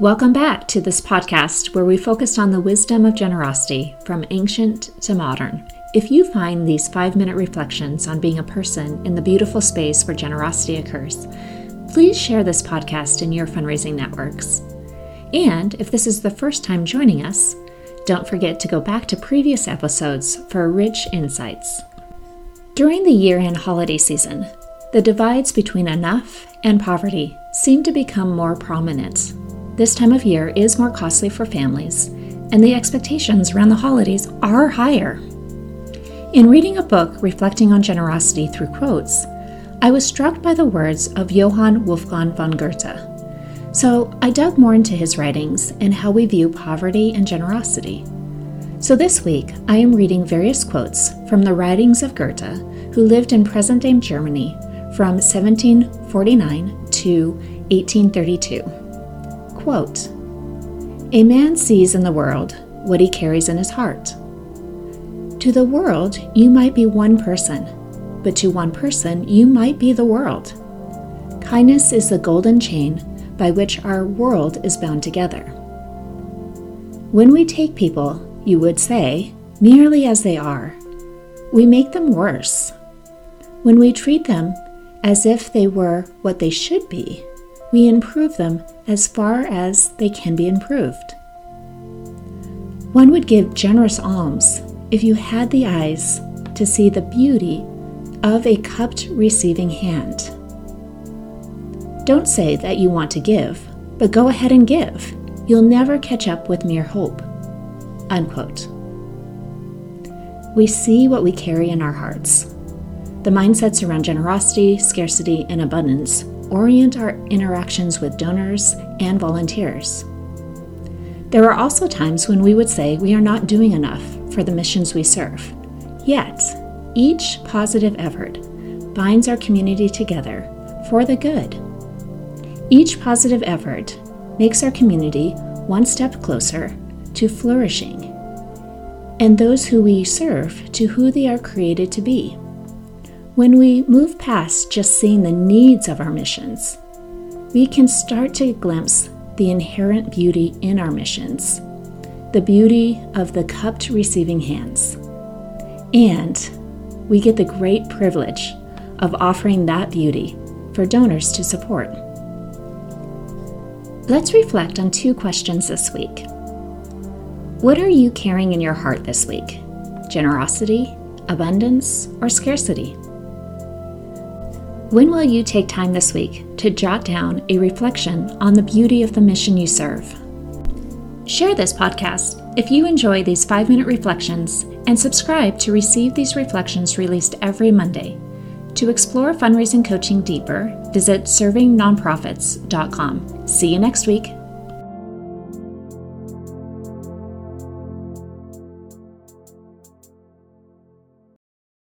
Welcome back to this podcast where we focused on the wisdom of generosity from ancient to modern. If you find these five minute reflections on being a person in the beautiful space where generosity occurs, please share this podcast in your fundraising networks. And if this is the first time joining us, don't forget to go back to previous episodes for rich insights. During the year end holiday season, the divides between enough and poverty seem to become more prominent. This time of year is more costly for families, and the expectations around the holidays are higher. In reading a book reflecting on generosity through quotes, I was struck by the words of Johann Wolfgang von Goethe. So I dug more into his writings and how we view poverty and generosity. So this week, I am reading various quotes from the writings of Goethe, who lived in present day Germany from 1749 to 1832. Quote A man sees in the world what he carries in his heart. To the world, you might be one person, but to one person, you might be the world. Kindness is the golden chain by which our world is bound together. When we take people, you would say, merely as they are, we make them worse. When we treat them as if they were what they should be, we improve them as far as they can be improved. One would give generous alms if you had the eyes to see the beauty of a cupped receiving hand. Don't say that you want to give, but go ahead and give. You'll never catch up with mere hope. Unquote. We see what we carry in our hearts. The mindsets around generosity, scarcity, and abundance orient our interactions with donors and volunteers. There are also times when we would say we are not doing enough for the missions we serve. Yet, each positive effort binds our community together for the good. Each positive effort makes our community one step closer to flourishing, and those who we serve to who they are created to be. When we move past just seeing the needs of our missions, we can start to glimpse the inherent beauty in our missions, the beauty of the cupped receiving hands. And we get the great privilege of offering that beauty for donors to support. Let's reflect on two questions this week. What are you carrying in your heart this week? Generosity, abundance, or scarcity? When will you take time this week to jot down a reflection on the beauty of the mission you serve? Share this podcast if you enjoy these five minute reflections and subscribe to receive these reflections released every Monday. To explore fundraising coaching deeper, visit servingnonprofits.com. See you next week.